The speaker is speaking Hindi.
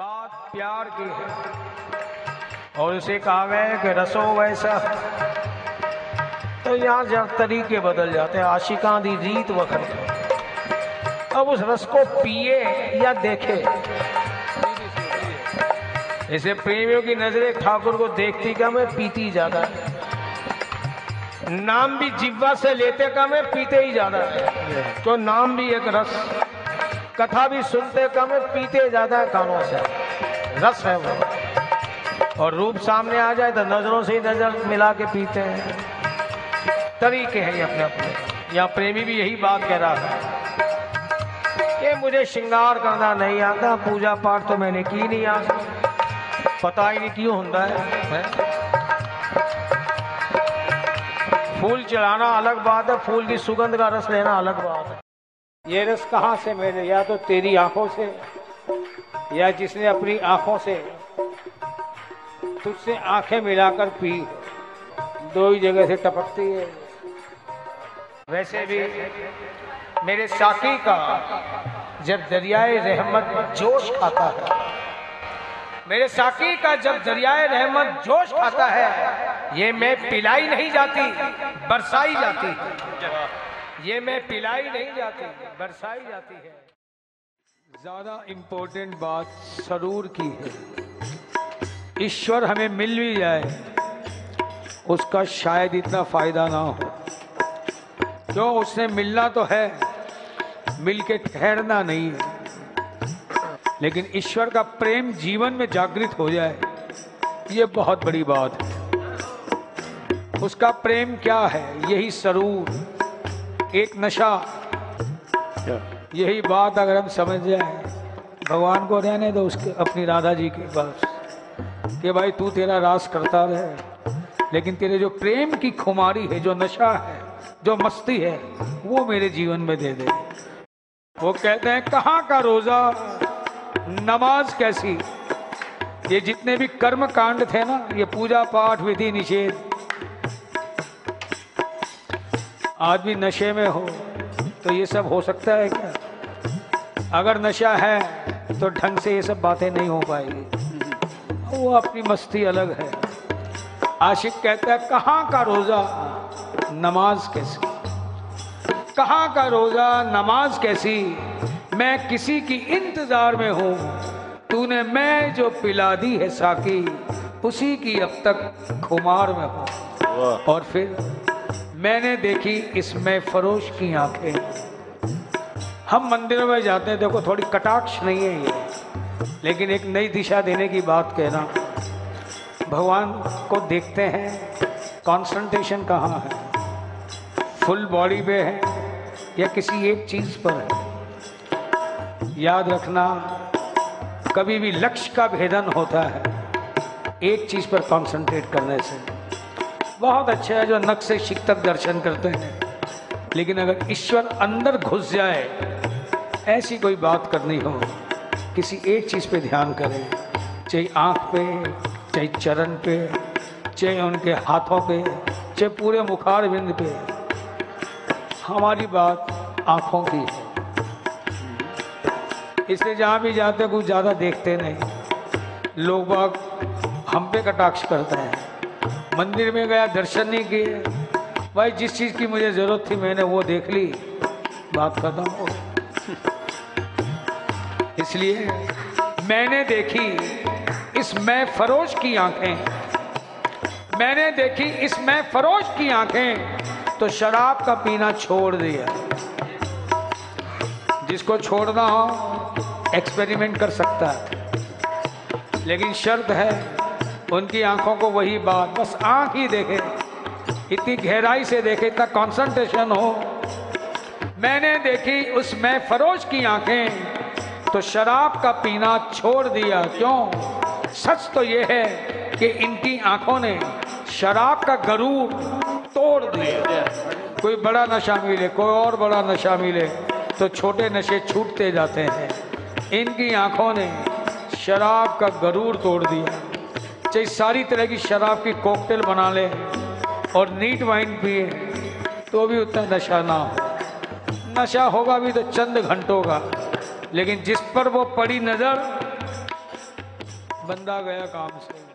बात प्यार की है। और इसे कहा है कि रसो वैसा। तो यहाँ जब तरीके बदल जाते हैं। आशिका दी रीत वखर अब उस रस को पिए या देखे। इसे प्रेमियों की नज़रें ठाकुर को देखती कम है पीती ज़्यादा है? नाम भी जिब्वा से लेते कम है पीते ही ज़्यादा है? तो नाम भी एक रस। कथा भी सुनते कम है पीते ज़्यादा है कानों से। रस है वो। और रूप सामने आ जाए तो नज़रों से ही नज़र मिला के पीते हैं। तरीके हैं ये अपने अपने। यहाँ प्रेमी भी यही बात कह रहा है। कि मुझे श्रृंगार करना नहीं आता पूजा पाठ तो मैंने की नहीं आज। पता ही नहीं क्यों ਹੁੰਦਾ है, है? फूल चढ़ाना अलग बात है फूल की सुगंध का रस लेना अलग बात है। ये रस कहाँ से मैंने या तो तेरी आँखों से, या जिसने अपनी आँखों से तुझसे आँखें मिलाकर पी। दो ही जगह से टपकती है। वैसे भी मेरे साकी का जब दरियाए रहमत जोश खाता है, मेरे साकी का जब दरियाए रहमत जोश खाता है, ये मैं पिलाई नहीं जाती, बरसाई जाती। ये मैं पिलाई नहीं जाती, बरसाई जाती है। ज़्यादा इंपॉर्टेंट बात सरूर की है। ईश्वर हमें मिल भी जाए, उसका शायद इतना फ़ायदा ना हो। क्यों उसने मिलना तो है मिल के ठहरना नहीं है। लेकिन ईश्वर का प्रेम जीवन में जागृत हो जाए, ये बहुत बड़ी बात है। उसका प्रेम क्या है, यही सरूर। एक नशा। यही बात अगर हम समझ जाए, भगवान को रहने दो उसके, अपनी राधा जी के पास कि भाई तू तेरा रास करता रहे, लेकिन तेरे जो प्रेम की खुमारी है, जो नशा है, जो मस्ती है, वो मेरे जीवन में दे दे। वो कहते हैं, कहाँ का रोजा? नमाज़ कैसी? ये जितने भी कर्म कांड थे ना, ये पूजा पाठ, विधि निषेध आदमी नशे में हो तो ये सब हो सकता है क्या? अगर नशा है तो ढंग से ये सब बातें नहीं हो पाएगी। वो अपनी मस्ती अलग है। आशिक कहता है कहाँ का रोजा? नमाज़ कैसी? कहाँ का रोजा? नमाज़ कैसी? मैं किसी की इंतज़ार में हूँ। तूने मैं जो पिला दी है साकी उसी की अब तक खुमार में हूँ। और फिर मैंने देखी इसमें फरोश की आँखें। हम मंदिरों में जाते हैं, देखो थोड़ी कटाक्ष नहीं है ये। लेकिन एक नई दिशा देने की बात कहना भगवान को देखते हैं कंसंट्रेशन कहाँ है? फुल बॉडी पे है या किसी एक चीज़ पर है? याद रखना, कभी भी लक्ष्य का भेदन होता है, एक चीज़ पर कंसंट्रेट करने से। बहुत अच्छे है जो नक से शिक तक दर्शन करते हैं। लेकिन अगर ईश्वर अंदर घुस जाए, ऐसी कोई बात करनी हो, किसी एक चीज़ पे ध्यान करें, चाहे आँख पे, चाहे चरण पे, चाहे उनके हाथों पे, चाहे पूरे मुखार बिंद पे, हमारी बात आँखों की है। इसलिए जहाँ भी जाते कुछ ज़्यादा देखते नहीं। लोग बाग हम पे कटाक्ष करते हैं। मंदिर में गया, दर्शन नहीं किए। भाई, जिस चीज़ की मुझे ज़रूरत थी, मैंने वो देख ली। बात खत्म। हो इसलिए मैंने देखी, इस मैं फरोश की आँखें। मैंने देखी, इस मैं फरोश की आँखें। तो शराब का पीना छोड़ दिया। जिसको छोड़ना हो, एक्सपेरिमेंट कर सकता है। लेकिन शर्त है उनकी आँखों को वही बात, बस आँख ही देखे। इतनी गहराई से देखे, इतना कंसंट्रेशन हो। मैंने देखी उस मैं फरोश की आँखें। तो शराब का पीना छोड़ दिया, क्यों? सच तो ये है कि इनकी आँखों ने शराब का गरूर तोड़ दिया। कोई बड़ा नशा मिले, कोई और बड़ा नशा मिले तो छोटे नशे छूटते जाते हैं। इनकी आँखों ने शराब का गरूर तोड़ दिया। चाहे सारी तरह की शराब की कॉकटेल बना ले और नीट वाइन पिए तो भी उतना नशा ना हो। नशा होगा भी तो चंद घंटों का, लेकिन जिस पर वो पड़ी नज़र, बंदा गया काम से।